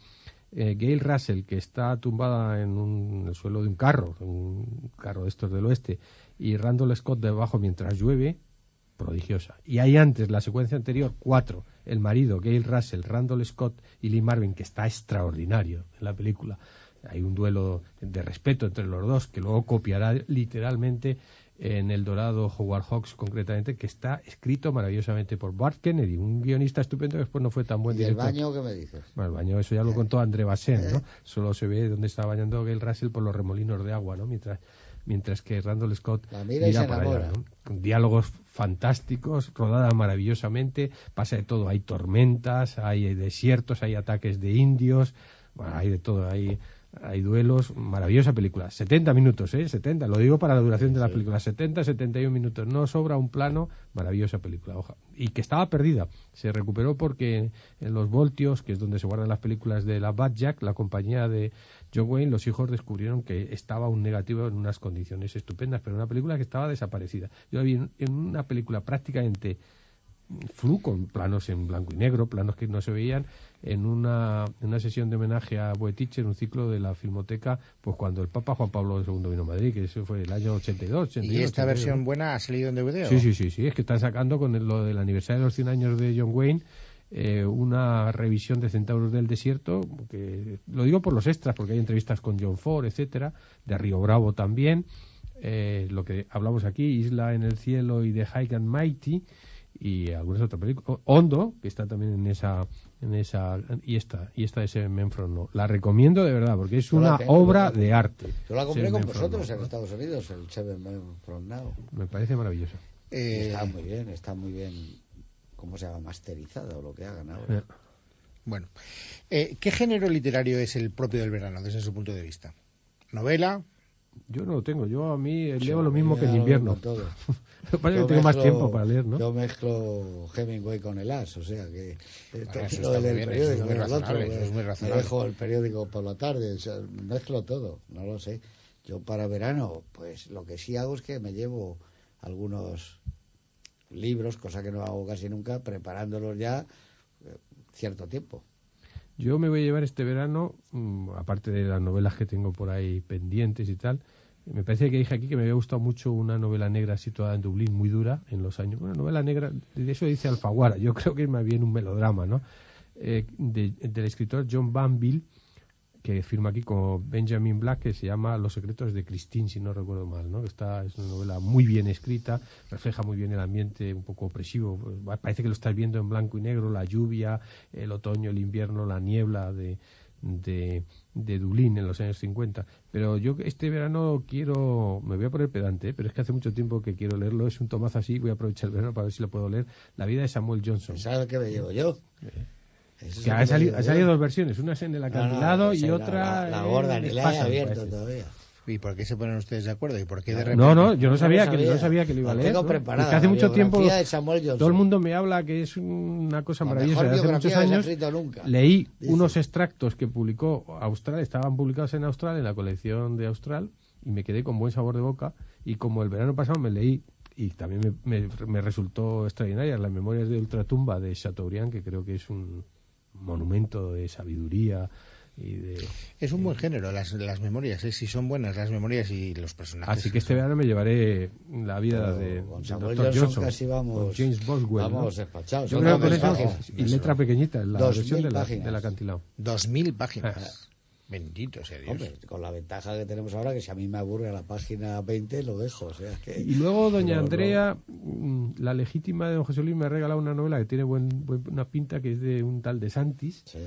eh, Gail Russell, que está tumbada en, un, en el suelo de un carro, un carro de estos del oeste, y Randall Scott debajo mientras llueve, prodigiosa. Y hay antes, la secuencia anterior, cuatro, el marido, Gail Russell, Randall Scott y Lee Marvin, que está extraordinario en la película. Hay un duelo de respeto entre los dos, que luego copiará literalmente en El Dorado Howard Hawks, concretamente, que está escrito maravillosamente por Bart Kennedy, un guionista estupendo que después no fue tan buen ¿Y el director. baño qué me dices? Bueno, el baño, eso ya lo contó André Basset, ¿no? Solo se ve donde está bañando Gail Russell por los remolinos de agua, ¿no? Mientras, mientras que Randall Scott La mira para allá, ¿no? Diálogos fantásticos, rodada maravillosamente, pasa de todo. Hay tormentas, hay desiertos, hay ataques de indios, bueno, hay de todo, hay, hay duelos. Maravillosa película. 70 minutos, ¿eh? 70, lo digo para la duración de la película. 70, 71 minutos. No sobra un plano, maravillosa película. Oja. Y que estaba perdida. Se recuperó porque en los Voltios, que es donde se guardan las películas de la Bad Jack, la compañía de John Wayne, los hijos descubrieron que estaba un negativo en unas condiciones estupendas, pero una película que estaba desaparecida. Yo la vi en, en una película prácticamente flu, con planos en blanco y negro, planos que no se veían, en una, en una sesión de homenaje a Boetich en un ciclo de la Filmoteca, pues cuando el Papa Juan Pablo II vino a Madrid, que eso fue el año 82. 81, ¿Y esta 82, versión ¿no? buena ha salido en DVD? Sí, sí, sí, sí, es que están sacando con el- lo del aniversario de los 100 años de John Wayne eh, una revisión de Centauros del Desierto, que lo digo por los extras, porque hay entrevistas con John Ford, etcétera, de Río Bravo también, eh, lo que hablamos aquí, Isla en el Cielo y de High and Mighty, y algunas otras películas. Hondo, que está también en esa en esa y esta y esta de Seven Men from No. La recomiendo de verdad porque es Yo una tengo, obra de arte. Yo la compré Seven con vosotros No. en Estados Unidos, el Seven Men from Now. Me parece maravilloso. Eh, Está muy bien, está muy bien, ¿cómo se llama? Masterizada o lo que hagan ahora. Eh, Bueno, eh, ¿qué género literario es el propio del verano desde su punto de vista? ¿Novela? Yo no lo tengo, yo a mí eh, Sí, leo lo mismo que en invierno. *laughs* todo. Lo que pasa es que Yo tengo más tiempo para leer, ¿no? Yo mezclo Hemingway con el As, o sea que eso lo del eso es muy no el otro, razonable, eso es muy me dejo el periódico por la tarde, o sea, mezclo todo, no lo sé. Yo para verano, pues lo que sí hago es que me llevo algunos libros, cosa que no hago casi nunca, preparándolos ya eh, cierto tiempo. Yo me voy a llevar este verano, mm, aparte de las novelas que tengo por ahí pendientes y tal, me parece que dije aquí que me había gustado mucho una novela negra situada en Dublín, muy dura, en los años. Una novela negra, de eso dice Alfaguara, yo creo que es más bien un melodrama, ¿no? Eh, de- del escritor John Banville, que firma aquí como Benjamin Black, que se llama Los secretos de Christine, si no recuerdo mal, ¿no? Esta es una novela muy bien escrita, refleja muy bien el ambiente un poco opresivo. Parece que lo estás viendo en blanco y negro, la lluvia, el otoño, el invierno, la niebla de, de, de Dublín en los años 50. Pero yo este verano quiero, me voy a poner pedante, ¿eh? pero es que hace mucho tiempo que quiero leerlo, es un tomazo así, voy a aprovechar el verano para ver si lo puedo leer. La vida de Samuel Johnson. ¿Sabes el que me llevo yo? Ese ha salido, ha salido dos versiones, una es en el No, no, acantilado esa y otra La, la gorda, ni la he abierto parece. todavía. ¿Y por qué se ponen ustedes de acuerdo? ¿Y por qué de repente? No, no, yo no No sabía, que, no sabía. sabía que lo iba a leer. tengo ¿no? preparada, Es que hace la mucho tiempo todo el mundo me habla que es una cosa La maravillosa. hace muchos años nunca. leí Dice. unos extractos que publicó Austral, estaban publicados en Austral, en la colección de Austral, y me quedé con buen sabor de boca. Y como el verano pasado me leí, y también me, me- me resultó extraordinaria, las memorias de Ultratumba de Chateaubriand, que creo que es un monumento de sabiduría y de... Es un buen género, las, las memorias, ¿eh? si son buenas las memorias y los personajes. Así que este verano me llevaré la vida de, Dr. Johnson Johnson, casi vamos- con James Boswell. ¿no? vamos despachados. Yo Son creo que dos con eso, páginas. y letra pequeñita, la Dos versión de la, del acantilado. Dos mil páginas. Bendito sea Dios. Hombre, con la ventaja que tenemos ahora, que si a mí me aburre la página 20, lo dejo. O sea, que... Y luego doña Andrea, mm, la legítima de don José Luis, me ha regalado una novela que tiene buen, buena pinta, que es de un tal de Santis. Sí.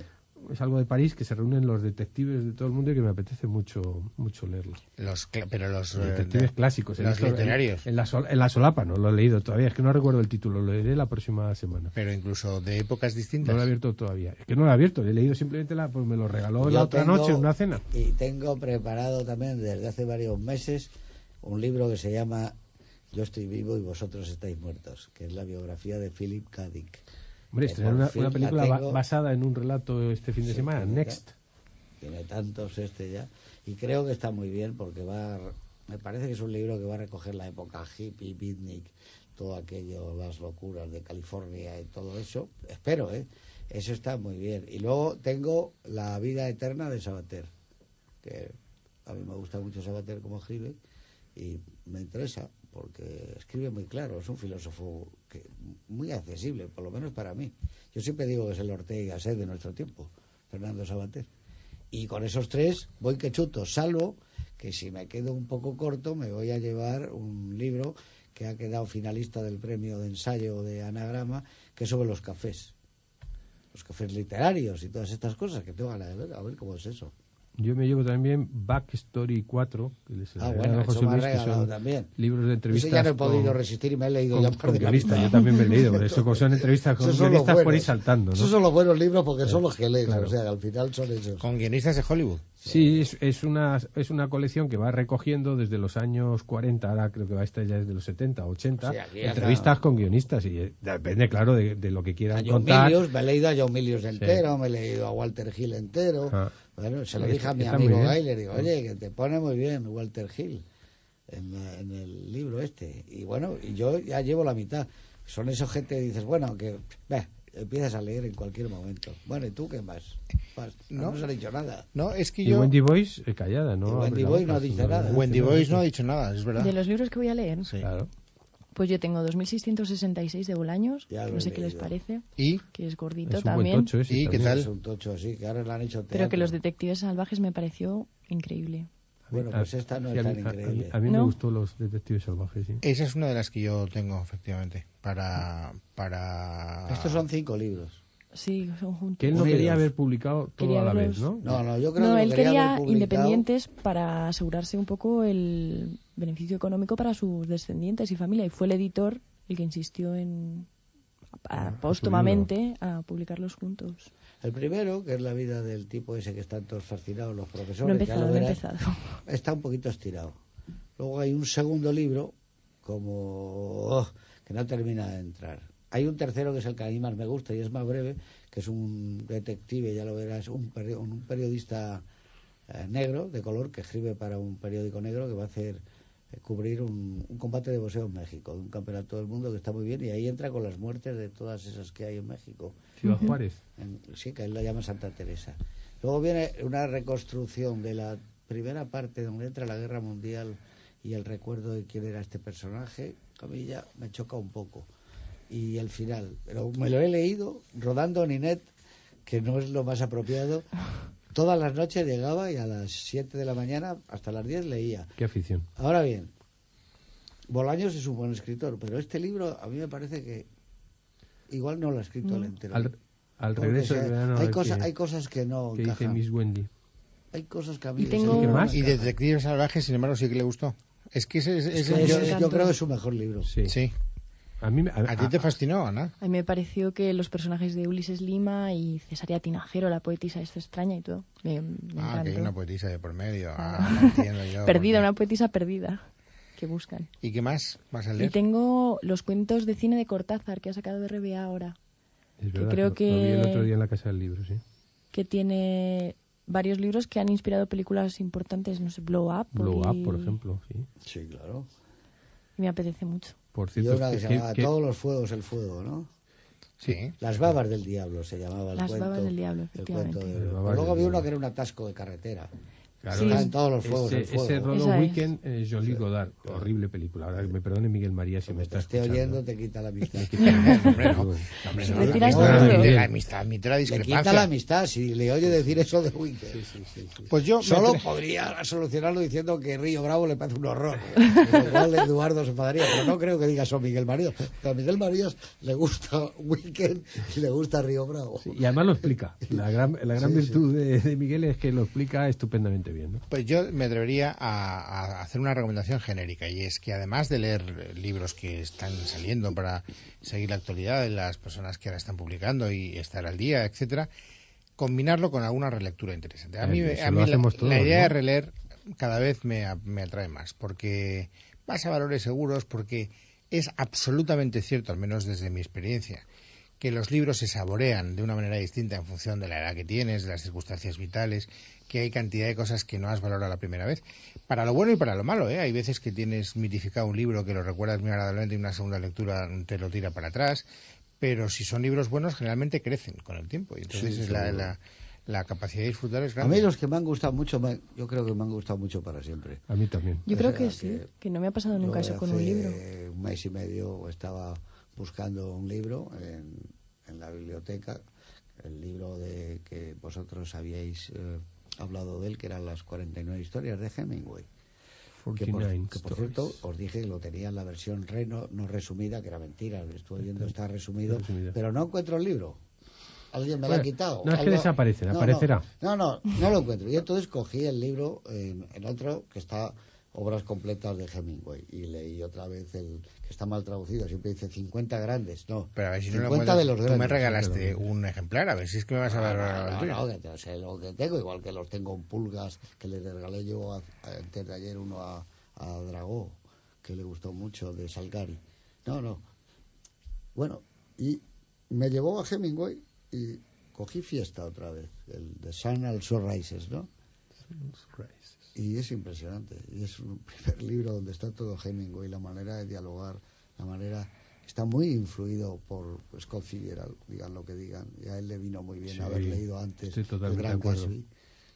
Es algo de París, que se reúnen los detectives de todo el mundo y que me apetece mucho mucho leerlo. Los, cla- pero los Los eh, detectives de- clásicos. Los en- literarios. En, la sol- en la solapa, no lo he leído todavía. Es que no recuerdo el título, lo leeré la próxima semana. Pero incluso de épocas No distintas. lo he abierto todavía. Es que no lo he abierto, he leído simplemente la, pues me lo regaló Yo la otra tengo- noche en una cena. Y tengo preparado también desde hace varios meses un libro que se llama Yo estoy vivo y vosotros estáis muertos, que es la biografía de Philip K. Dick. Hombre, estrenar una, una la película tengo. basada en un relato este fin de Sí, semana. Next. Tiene tantos este ya. Y creo que está muy bien porque va. a- Me parece que es un libro que va a recoger la época hippie, beatnik, todo aquello, las locuras de California y todo eso. Espero, ¿eh? Eso está muy bien. Y luego tengo La vida eterna de Sabater, que a mí me gusta mucho Sabater como escribe y me interesa porque escribe muy claro, es un filósofo que, muy accesible, por lo menos para mí. Yo siempre digo que es el Ortega y de nuestro tiempo, Fernando Sabater. Y con esos tres voy que chuto, salvo que si me quedo un poco corto me voy a llevar un libro que ha quedado finalista del premio de ensayo de anagrama, que es sobre los cafés. Los cafés literarios y todas estas cosas que tengo ganas de ver, a ver cómo es eso. Yo me llevo también Backstory 4, que les Ah, bueno, José Luis, que son también. libros de entrevistas. ya no he podido con- resistir y me he leído con, ya un par de guionistas. Yo también me he leído, por eso como son entrevistas con Esos son los guionistas por ir buenos. saltando, ¿no? Esos son los buenos libros porque son los que lees, Claro. o sea, al final son esos. Con guionistas de Hollywood. Sí, es, es una, es una colección que va recogiendo desde los años 40, ahora creo que va esta ya desde los 70, 80, Sí, aquí ya entrevistas está. con guionistas y eh, depende, claro, de, de lo que A quieran John contar. Milius, me he leído a John Milius entero, me he leído a Walter Hill entero. Ah. Bueno, se lo Está- dije a mi amigo. Gailer, digo, oye, que te pone muy bien Walter Hill en, la- en el libro este. Y bueno, y yo ya llevo la mitad. Son esos gente que dices, bueno, que empiezas a leer en cualquier momento. Bueno, ¿y tú qué más? No, No. nos ha dicho nada. No, es que Y yo. Wendy Boyce eh, callada, ¿no? Y Wendy Boyce no sí, dice nada. Wendy Boyce no ha dicho nada, es verdad. De los libros que voy a leer, Sí. Claro. Pues yo tengo 2666 de Bolaños, Ya lo no sé qué les parece, ¿Y? que es Es gordito un buen también, tocho ese ¿Y qué también. tal? Es un tocho así, que ahora le han hecho teatro. pero que los detectives salvajes me pareció increíble. Bueno, pues esta no Sí, es a tan mí, a- a mí- increíble. a mí me ¿No? gustó los detectives salvajes, sí. Esa es una de las que yo tengo, efectivamente. Para. para... Estos son cinco libros. Sí, son juntos. Que él no Unidos. quería haber publicado todo Quería a la vez, verlos- ¿no? No, no, yo creo No, que él lo quería haber publicado- independientes para asegurarse un poco el beneficio económico para sus descendientes y familia. Y fue el editor el que insistió en a- Ah, su póstumamente a publicarlos juntos. El primero, que es la vida del tipo ese que están todos fascinados, los profesores. No he ya lo no he verás, empezado. *laughs* Está un poquito estirado. Luego hay un segundo libro, como oh, que no termina de entrar. Hay un tercero que es el que a mí más me gusta y es más breve, que es un detective, ya lo verás, un, peri- un periodista eh, negro, de color, que escribe para un periódico negro que va a hacer cubrir un, un combate de boxeo en México, de un campeonato del mundo que está muy bien y ahí entra con las muertes de todas esas que hay en México. Ciudad Juárez. En- sí, que él la llama Santa Teresa. Luego viene una reconstrucción de la primera parte donde entra la guerra mundial y el recuerdo de quién era este personaje. A mí ya me choca un poco. Y el final. Pero me lo he leído rodando Ninet, que no es lo más apropiado. Todas las noches llegaba y a las 7 de la mañana hasta las 10 leía. Qué afición. Ahora bien, Bolaños es un buen escritor, pero este libro a mí me parece que igual no lo ha escrito entero. Al, al Porque, regreso o sea, del verano. hay, qué- hay cosas que no qué dice. Miss Wendy. Hay cosas que a mí Y tengo- libro ¿Qué no más? Y. Detectives Salvajes, sin embargo, sí que le gustó. Es que ese, ese- Es que ese- yo, es- yo creo que es su mejor libro. Sí. sí. A mí a, A ti te fascinó, Ana. A mí me pareció que los personajes de Ulises Lima y Cesaria Tinajero, la poetisa esta extraña y todo, me, me Ah, que hay una poetisa de por medio. Ah, no entiendo yo. *laughs* Perdida, una poetisa perdida que buscan. ¿Y qué más vas a Y leer? tengo los cuentos de cine de Cortázar que ha sacado de RBA ahora, Es que verdad, creo lo- lo vi el que- otro día en la casa del libro, sí. que tiene varios libros que han inspirado películas importantes, no sé, Blow Up. Blow y- Up, por ejemplo, sí. Sí, claro. y me apetece mucho. Por Y cierto, una que que- se llamaba que- Todos los fuegos el fuego, ¿no? Sí. Las babas del diablo se llamaba el Las cuento. babas del diablo, el efectivamente. Las luego había uno que era un atasco de carretera. Claro, es- en todos los fuegos ese, fuego. ese Rodo Esa es. Weekend, eh, Jolie Godard. Horrible película. Ahora que me perdone Miguel María si me Como está te esté escuchando. oyendo, te quita la amistad. Me quita no. *laughs* Hombre, no, la amistad- la amistad admite la Le quita la amistad si le oye decir eso de Winkler. Pues yo me Solo podría solucionarlo diciendo que Río Bravo le parece un horror. Con lo cual Eduardo se enfadaría. Pero no creo que diga eso a Miguel Marías. A Miguel Marías le gusta Weekend y le gusta Río Bravo. Y además lo explica. La gran, la gran Sí, virtud De, de Miguel es que lo explica estupendamente bien. ¿No? Pues yo me atrevería a, a hacer una recomendación genérica y es que además de leer eh, libros que están saliendo para seguir la actualidad de las personas que ahora están publicando y estar al día, etcétera, combinarlo con alguna relectura interesante. A Eh, mí, eso a mí la, hacemos todos, la idea ¿no? de releer cada vez me, me atrae más porque vas a valores seguros porque es absolutamente cierto, al menos desde mi experiencia, que los libros se saborean de una manera distinta en función de la edad que tienes, de las circunstancias vitales, que hay cantidad de cosas que no has valorado la primera vez. Para lo bueno y para lo malo, ¿eh? Hay veces que tienes mitificado un libro que lo recuerdas muy agradablemente y una segunda lectura te lo tira para atrás, pero si son libros buenos generalmente crecen con el tiempo y entonces Sí, es la, la, la capacidad de disfrutar es A grande. mí los que me han gustado mucho, me- yo creo que me han gustado mucho para siempre. A mí también. Yo O creo sea, que sí, que que no me ha pasado nunca eso con un hace libro. Un mes y medio estaba buscando un libro en, en la biblioteca, el libro de que vosotros habíais eh, hablado de él, que eran las 49 historias de Hemingway. Que por, 49 que por stories. cierto, os dije que lo tenía en la versión reno, no resumida, que era mentira, lo estuve viendo, está resumido, Resumida. pero no encuentro el libro. Alguien me lo ha Bueno, quitado. no es que desaparecen, no, aparecerá. No, no, no lo encuentro. Y entonces cogí el libro en, en otro que está obras completas de Hemingway y leí otra vez el que está mal traducido, siempre dice 50 grandes, no. Pero a ver si no lo 50 de los tú grandes. me regalaste un ejemplar, a ver si es que me vas a No, valorar no, el no, tuyo. no, que te- sé lo que tengo, igual que los tengo en pulgas, que le regalé yo a- a- antes de ayer uno a, a Dragó, que le gustó mucho, de Salgari. No, no. Bueno, y me llevó a Hemingway y cogí fiesta otra vez, el de Sun Also Rises, ¿no? Y es impresionante. Y es un *laughs* primer libro donde está todo Hemingway, la manera de dialogar, la manera. Está muy influido por Scott Fitzgerald, digan lo que digan. Y a él le vino muy bien Sí, haber leído antes estoy el totalmente Gran de acuerdo. Gatsby.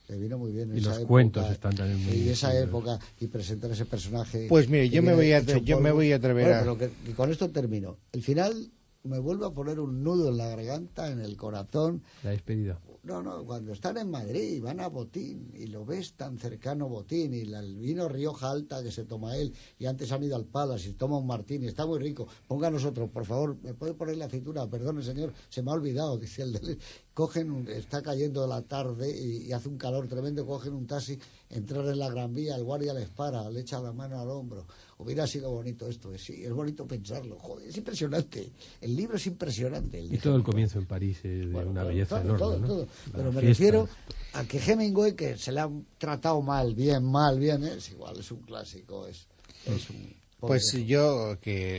Le vino muy bien. en Y esa los época, cuentos están también muy Y esa época, y presentar ese personaje. Pues mire, yo me voy a yo me voy a atrever Bueno, a- pero que- y con esto termino. El final me vuelve a poner un nudo en la garganta, en el corazón. La despedida. No, no, cuando están en Madrid y van a Botín y lo ves tan cercano Botín y el vino Rioja Alta que se toma él y antes han ido al Palas y toma un Martín y está muy rico, pónganos otro, por favor, ¿me puede poner la aceituna? Perdone señor, se me ha olvidado, *laughs* dice el de... Cogen, un- está cayendo la tarde y, y hace un calor tremendo, cogen un taxi, entran en la Gran Vía, el guardia les para, le echa la mano al hombro. Hubiera sido bonito esto, sí, es bonito pensarlo, joder, es impresionante. El libro es impresionante. el Y todo el comienzo en París es de Bueno, una belleza todo, enorme. todo, ¿no? todo. Pero me fiesta. refiero a que Hemingway, que se le ha tratado mal, bien, mal, bien, es igual, es un clásico, es, es un... Pues yo, que,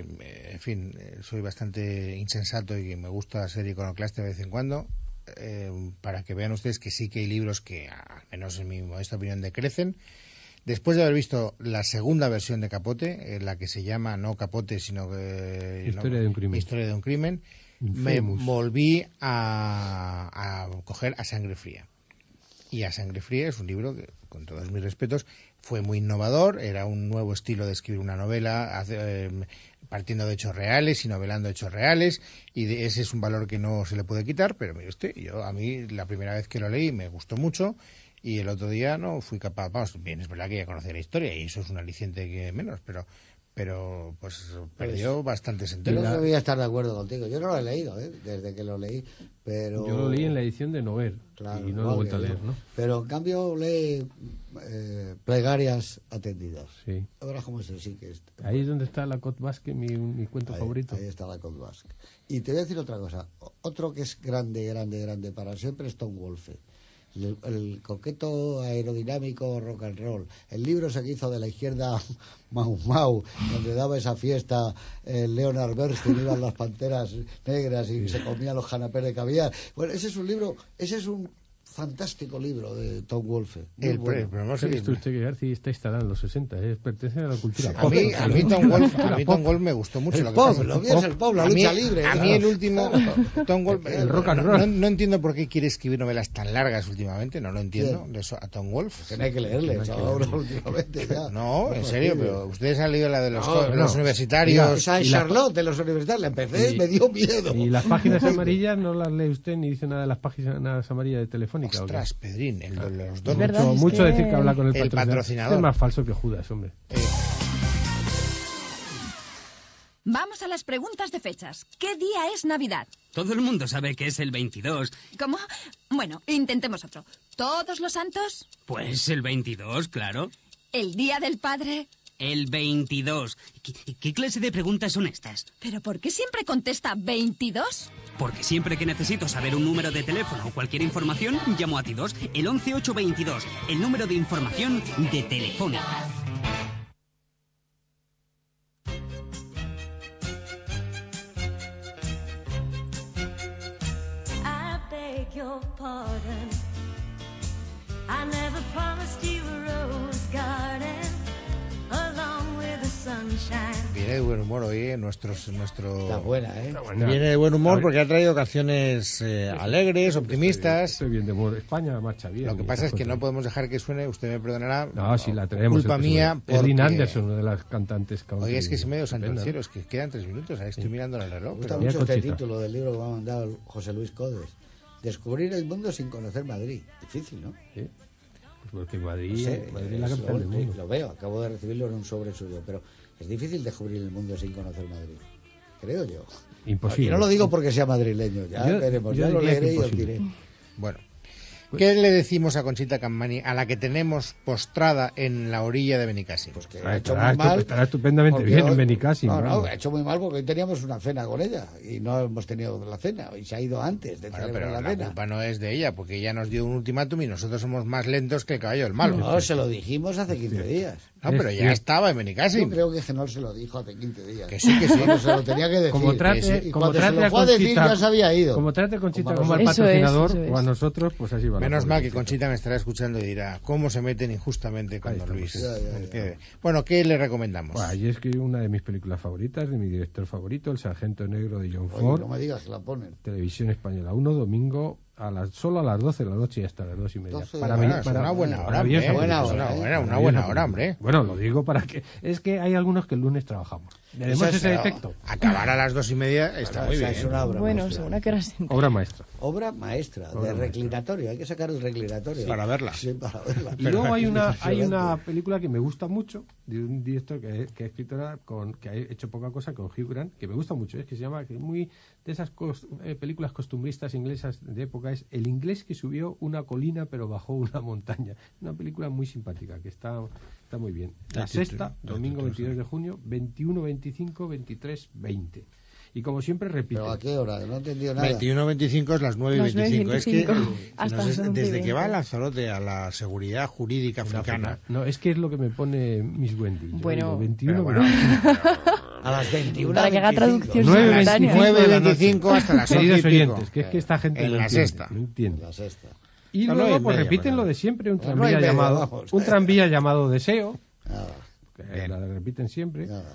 en fin, eh, soy bastante insensato y que me gusta ser iconoclasta de vez en cuando, eh, para que vean ustedes que sí que hay libros que, al menos en mi modesta opinión, decrecen. Después de haber visto la segunda versión de Capote, eh, la que se llama no Capote, sino que... Historia no, de un crimen. Historia de un crimen, me volví a, a coger a Sangre Fría. Y a Sangre Fría es un libro que, con todos mis respetos, fue muy innovador, era un nuevo estilo de escribir una novela, hace- eh, partiendo de hechos reales y novelando hechos reales, y de- ese es un valor que no se le puede quitar, pero mire yo a mí la primera vez que lo leí me gustó mucho, y el otro día no fui capaz, vamos, bien, es verdad que ya conocía la historia, y eso es un aliciente que menos, pero pero pues perdió bastantes Yo enteros. no voy a estar de acuerdo contigo, yo no lo he leído, ¿eh? desde que lo leí, pero... Yo lo leí en la edición de Nover Claro, y no lo he vuelto a yo. leer, ¿no? Pero en cambio lee eh, plegarias atendidas. Sí. Ahora cómo se sí que es. Ahí es donde está la Côte Basque, mi, mi cuento Ahí- favorito. Ahí está la Basque. Y te voy a decir otra cosa. Otro que es grande, grande, grande para siempre es Tom Wolfe. El, el coqueto aerodinámico rock and roll. El libro se hizo de la izquierda *laughs* Mau Mau, donde daba esa fiesta eh, Leonard Bernstein, iban las panteras negras y se comían los canapés de caviar. Bueno, ese es un libro, ese es un fantástico libro de Tom Wolfe. El, bueno. el ¿Ha que- visto usted que García está instalado en los 60? ¿eh? Pertenece a la cultura pop. mí, a mí Tom a mí Tom Wolf me gustó mucho. El lo que pop, pasa- lo mío es el pop, la a mí- lucha libre, A mí claro. el último, Tom Wolf, El rock and no- roll. No, no entiendo por qué quiere escribir novelas tan largas últimamente, no lo entiendo. De eso, a Tom Wolf. Que no hay que leerle, últimamente ya. *laughs* No, en serio, pero ustedes han leído la de los, No, los no. universitarios. Esa es y la- Charlotte de los universitarios. La empecé, Y- me dio miedo. Y las páginas *laughs* amarillas no las lee usted ni dice nada de las páginas amarillas de Telefónica. Ostras, Pedrín, el de los Es dos. Mucho, es mucho que- decir que habla con el, El patrocinador. patrocinador. Es más falso que Judas, hombre. Vamos a las preguntas de fechas. ¿Qué día es Navidad? Todo el mundo sabe que es el 22. ¿Cómo? Bueno, intentemos otro. ¿Todos los santos? Pues el 22, claro. ¿El Día del Padre? El 22. ¿Qué, qué clase de preguntas son estas? ¿Pero por qué siempre contesta 22? Porque siempre que necesito saber un número de teléfono o cualquier información, llamo a T2, el 11822, el número de información de Telefónica. I beg your pardon. I never promised you a rose garden Viene de buen humor hoy, eh, nuestros, nuestro... Está buena, ¿eh? Viene de buen humor porque ha traído canciones eh, alegres, optimistas. Estoy bien de humor. España marcha bien. Lo que pasa es que no podemos dejar que suene, usted me perdonará, No, si la traemos. culpa que mía, sube. Es Lynn porque- Anderson, una de las cantantes country Oye, es que se me dio santo al estupenda. cielo, es que quedan tres minutos, ahí estoy mirando el reloj. Me gusta pero- Mira, mucho este título del libro que me ha mandado José Luis Codes. Descubrir el mundo sin conocer Madrid. Difícil, ¿no? Sí. Pues porque Madrid, No sé, Madrid es la es capital del lo, mundo. lo veo, acabo de recibirlo en un sobre suyo, pero es difícil descubrir el mundo sin conocer Madrid. Creo yo. Imposible. Y no lo digo porque sea madrileño, ya Yo- veremos, yo lo leeré y os diré. Bueno, ¿qué le decimos a Conchita Campani, a la que tenemos postrada en la orilla de Benicassim? Pues que Ah, ha hecho estará muy mal. estará estupendamente bien en Benicassim, No, no, ha hecho muy mal porque hoy teníamos una cena con ella y no hemos tenido la cena y se ha ido antes de Bueno, celebrar pero la la cena. culpa no es de ella, porque ella nos dio un ultimátum y nosotros somos más lentos que el caballo del malo. No, se lo dijimos hace 15 días. No, pero Es ya cierto. estaba en Yo Benicassim. creo que Genol se lo dijo hace 15 días. Que sí, que sí. Cuando se lo tenía que decir. Como trate, Que sí. Como cuando trate se lo a fue a decir Conchita, ya se había ido. Como trate a Conchita Como como, al patrocinador es. o a nosotros, pues así va. Menos mal que Conchita. Me estará escuchando y dirá, ¿cómo se meten injustamente con Don Luis? ya, ya, ya. Bueno, ¿qué le recomendamos? Buah, y es que una de mis películas favoritas, de mi director favorito, El Sargento Negro de John Oye, Ford, no me digas que la ponen. Televisión Española 1, domingo, a las, solo a las 12 de la noche y hasta las 2 y media. 12 de Para mí- para- una buena hora, hombre, buena hora, una buena, hora, hombre. Bueno, lo digo para que... Es que hay algunos que el lunes trabajamos. Tenemos Eso ese es, defecto. Acabar a las dos y media está muy sea, bien. es una obra Bueno, maestra. según Obra maestra. Obra maestra, Obra de maestra. reclinatorio. Hay que sacar el reclinatorio. Para verla. Sí, para verla. Y luego hay una, *laughs* hay una película que me gusta mucho, de un director que, que ha escrito ahora con, que ha hecho poca cosa con Hugh Grant, que me gusta mucho, es que se llama, que es muy de esas eh, películas costumbristas inglesas de época, es El inglés que subió una colina pero bajó una montaña. Una película muy simpática, que está, está muy bien. La sexta, domingo título, 22 sí. de junio, 21, 25, 23, 20. Y como siempre repite. ¿Pero a qué hora? No he entendido nada. 21.25 es las 9 y Las 25. Es que 9:25, eh, *laughs* no sé, las 11:20. desde que va Lanzarote a la seguridad jurídica africana, No, es que es lo que me pone Miss Wendy. Yo Bueno. digo 21, Pero bueno, 25. A las 21. Para que haga 25. traducción Nueve simultánea. 9.25 hasta las 11 y Queridos pico. oyentes, que es que esta gente En no la entiende, sexta. no entiende. La sexta. Y No, luego y pues media, repiten lo de siempre, un tranvía media, llamado vamos. un tranvía llamado Deseo, Nada, que la repiten siempre. nada.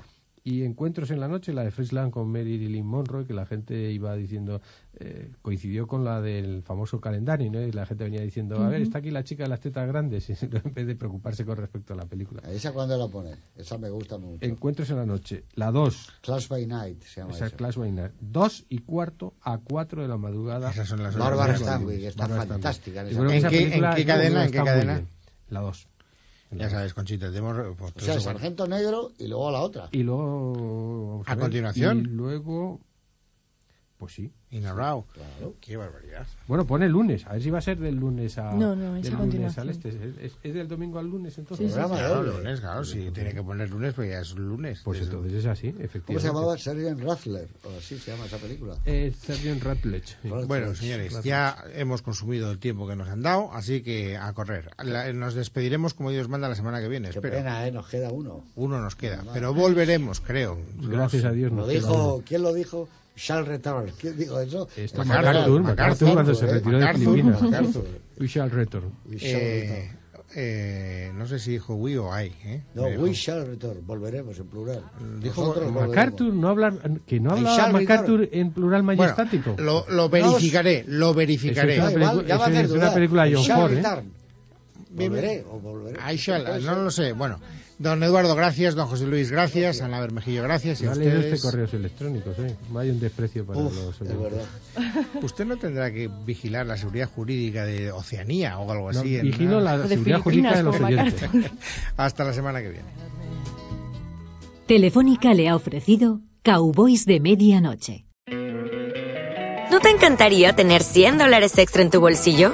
Y Encuentros en la noche, la de Friesland con Marilyn Monroe, que la gente iba diciendo, eh, coincidió con la del famoso calendario, ¿no? Y la gente venía diciendo, a ver, está aquí la chica de las tetas grandes, *laughs* en vez de preocuparse con respecto a la película. ¿Esa cuándo la pone? Esa me gusta mucho. Encuentros en la noche, la 2, Clash by Night se llama esa eso. Clash Wayne, 2 y cuarto a 4 de la madrugada. Esas son las Bárbara Stanwyck, está Stanwyck. fantástica en esa ¿En qué- en película- qué creo cadena, en qué cadena? La 2. Ya sabes, Conchita, tenemos... pues, O sea, eso, Sargento Negro y luego la otra. Y luego. ¿A ver, continuación? Y luego. Pues sí. In a row. Claro. Qué barbaridad. Bueno, pone lunes. A ver si va a ser del lunes a. No, no, es del a lunes al este. ¿Es, es- es del domingo al lunes entonces? Sí, sí, Programa Claro, lunes, claro, si tiene que poner lunes, pues ya es lunes. Pues Es- entonces es así, efectivamente. ¿Cómo se llamaba? Sergeant Rattler. O así se llama esa película. Eh, Sergeant sí. Bueno, señores, ya hemos consumido el tiempo que nos han dado, así que a correr. La- nos despediremos como Dios manda la semana que viene, Qué espero. pena, ¿eh? Nos queda uno. Uno nos queda, pero volveremos, creo. Gracias a Dios. Lo nos queda dijo. ¿quién lo dijo? Shall return. ¿Quién dijo eso? Esto MacArthur, MacArthur, MacArthur, MacArthur cuando se ¿eh? retiró de Filipinas. MacArthur. We shall return. We shall Eh, return. eh, no sé si dijo we o I. ¿eh? No, we dijo- shall return. Volveremos en plural. Dijo MacArthur no hablar, que no hablaba MacArthur return. en plural Bueno, majestático. lo, lo verificaré, lo verificaré. Es igual, pelicu- ya va a es una película de John Ford, ¿eh? Volveré o volveré. I shall- Puede no lo sé. Bueno, don Eduardo, gracias. Don José Luis, gracias. Ana Bermejillo, gracias. Y a No ha leído ustedes. este correos electrónicos, ¿eh? Vaya un desprecio para Uf, los es verdad. *laughs* Usted no tendrá que vigilar la seguridad jurídica de Oceanía o algo No, así. vigilo nada. la de seguridad jurídica de los oyentes. *laughs* Hasta la semana que viene. Telefónica le ha ofrecido Cowboys de Medianoche. ¿No te encantaría tener 100 dólares extra en tu bolsillo?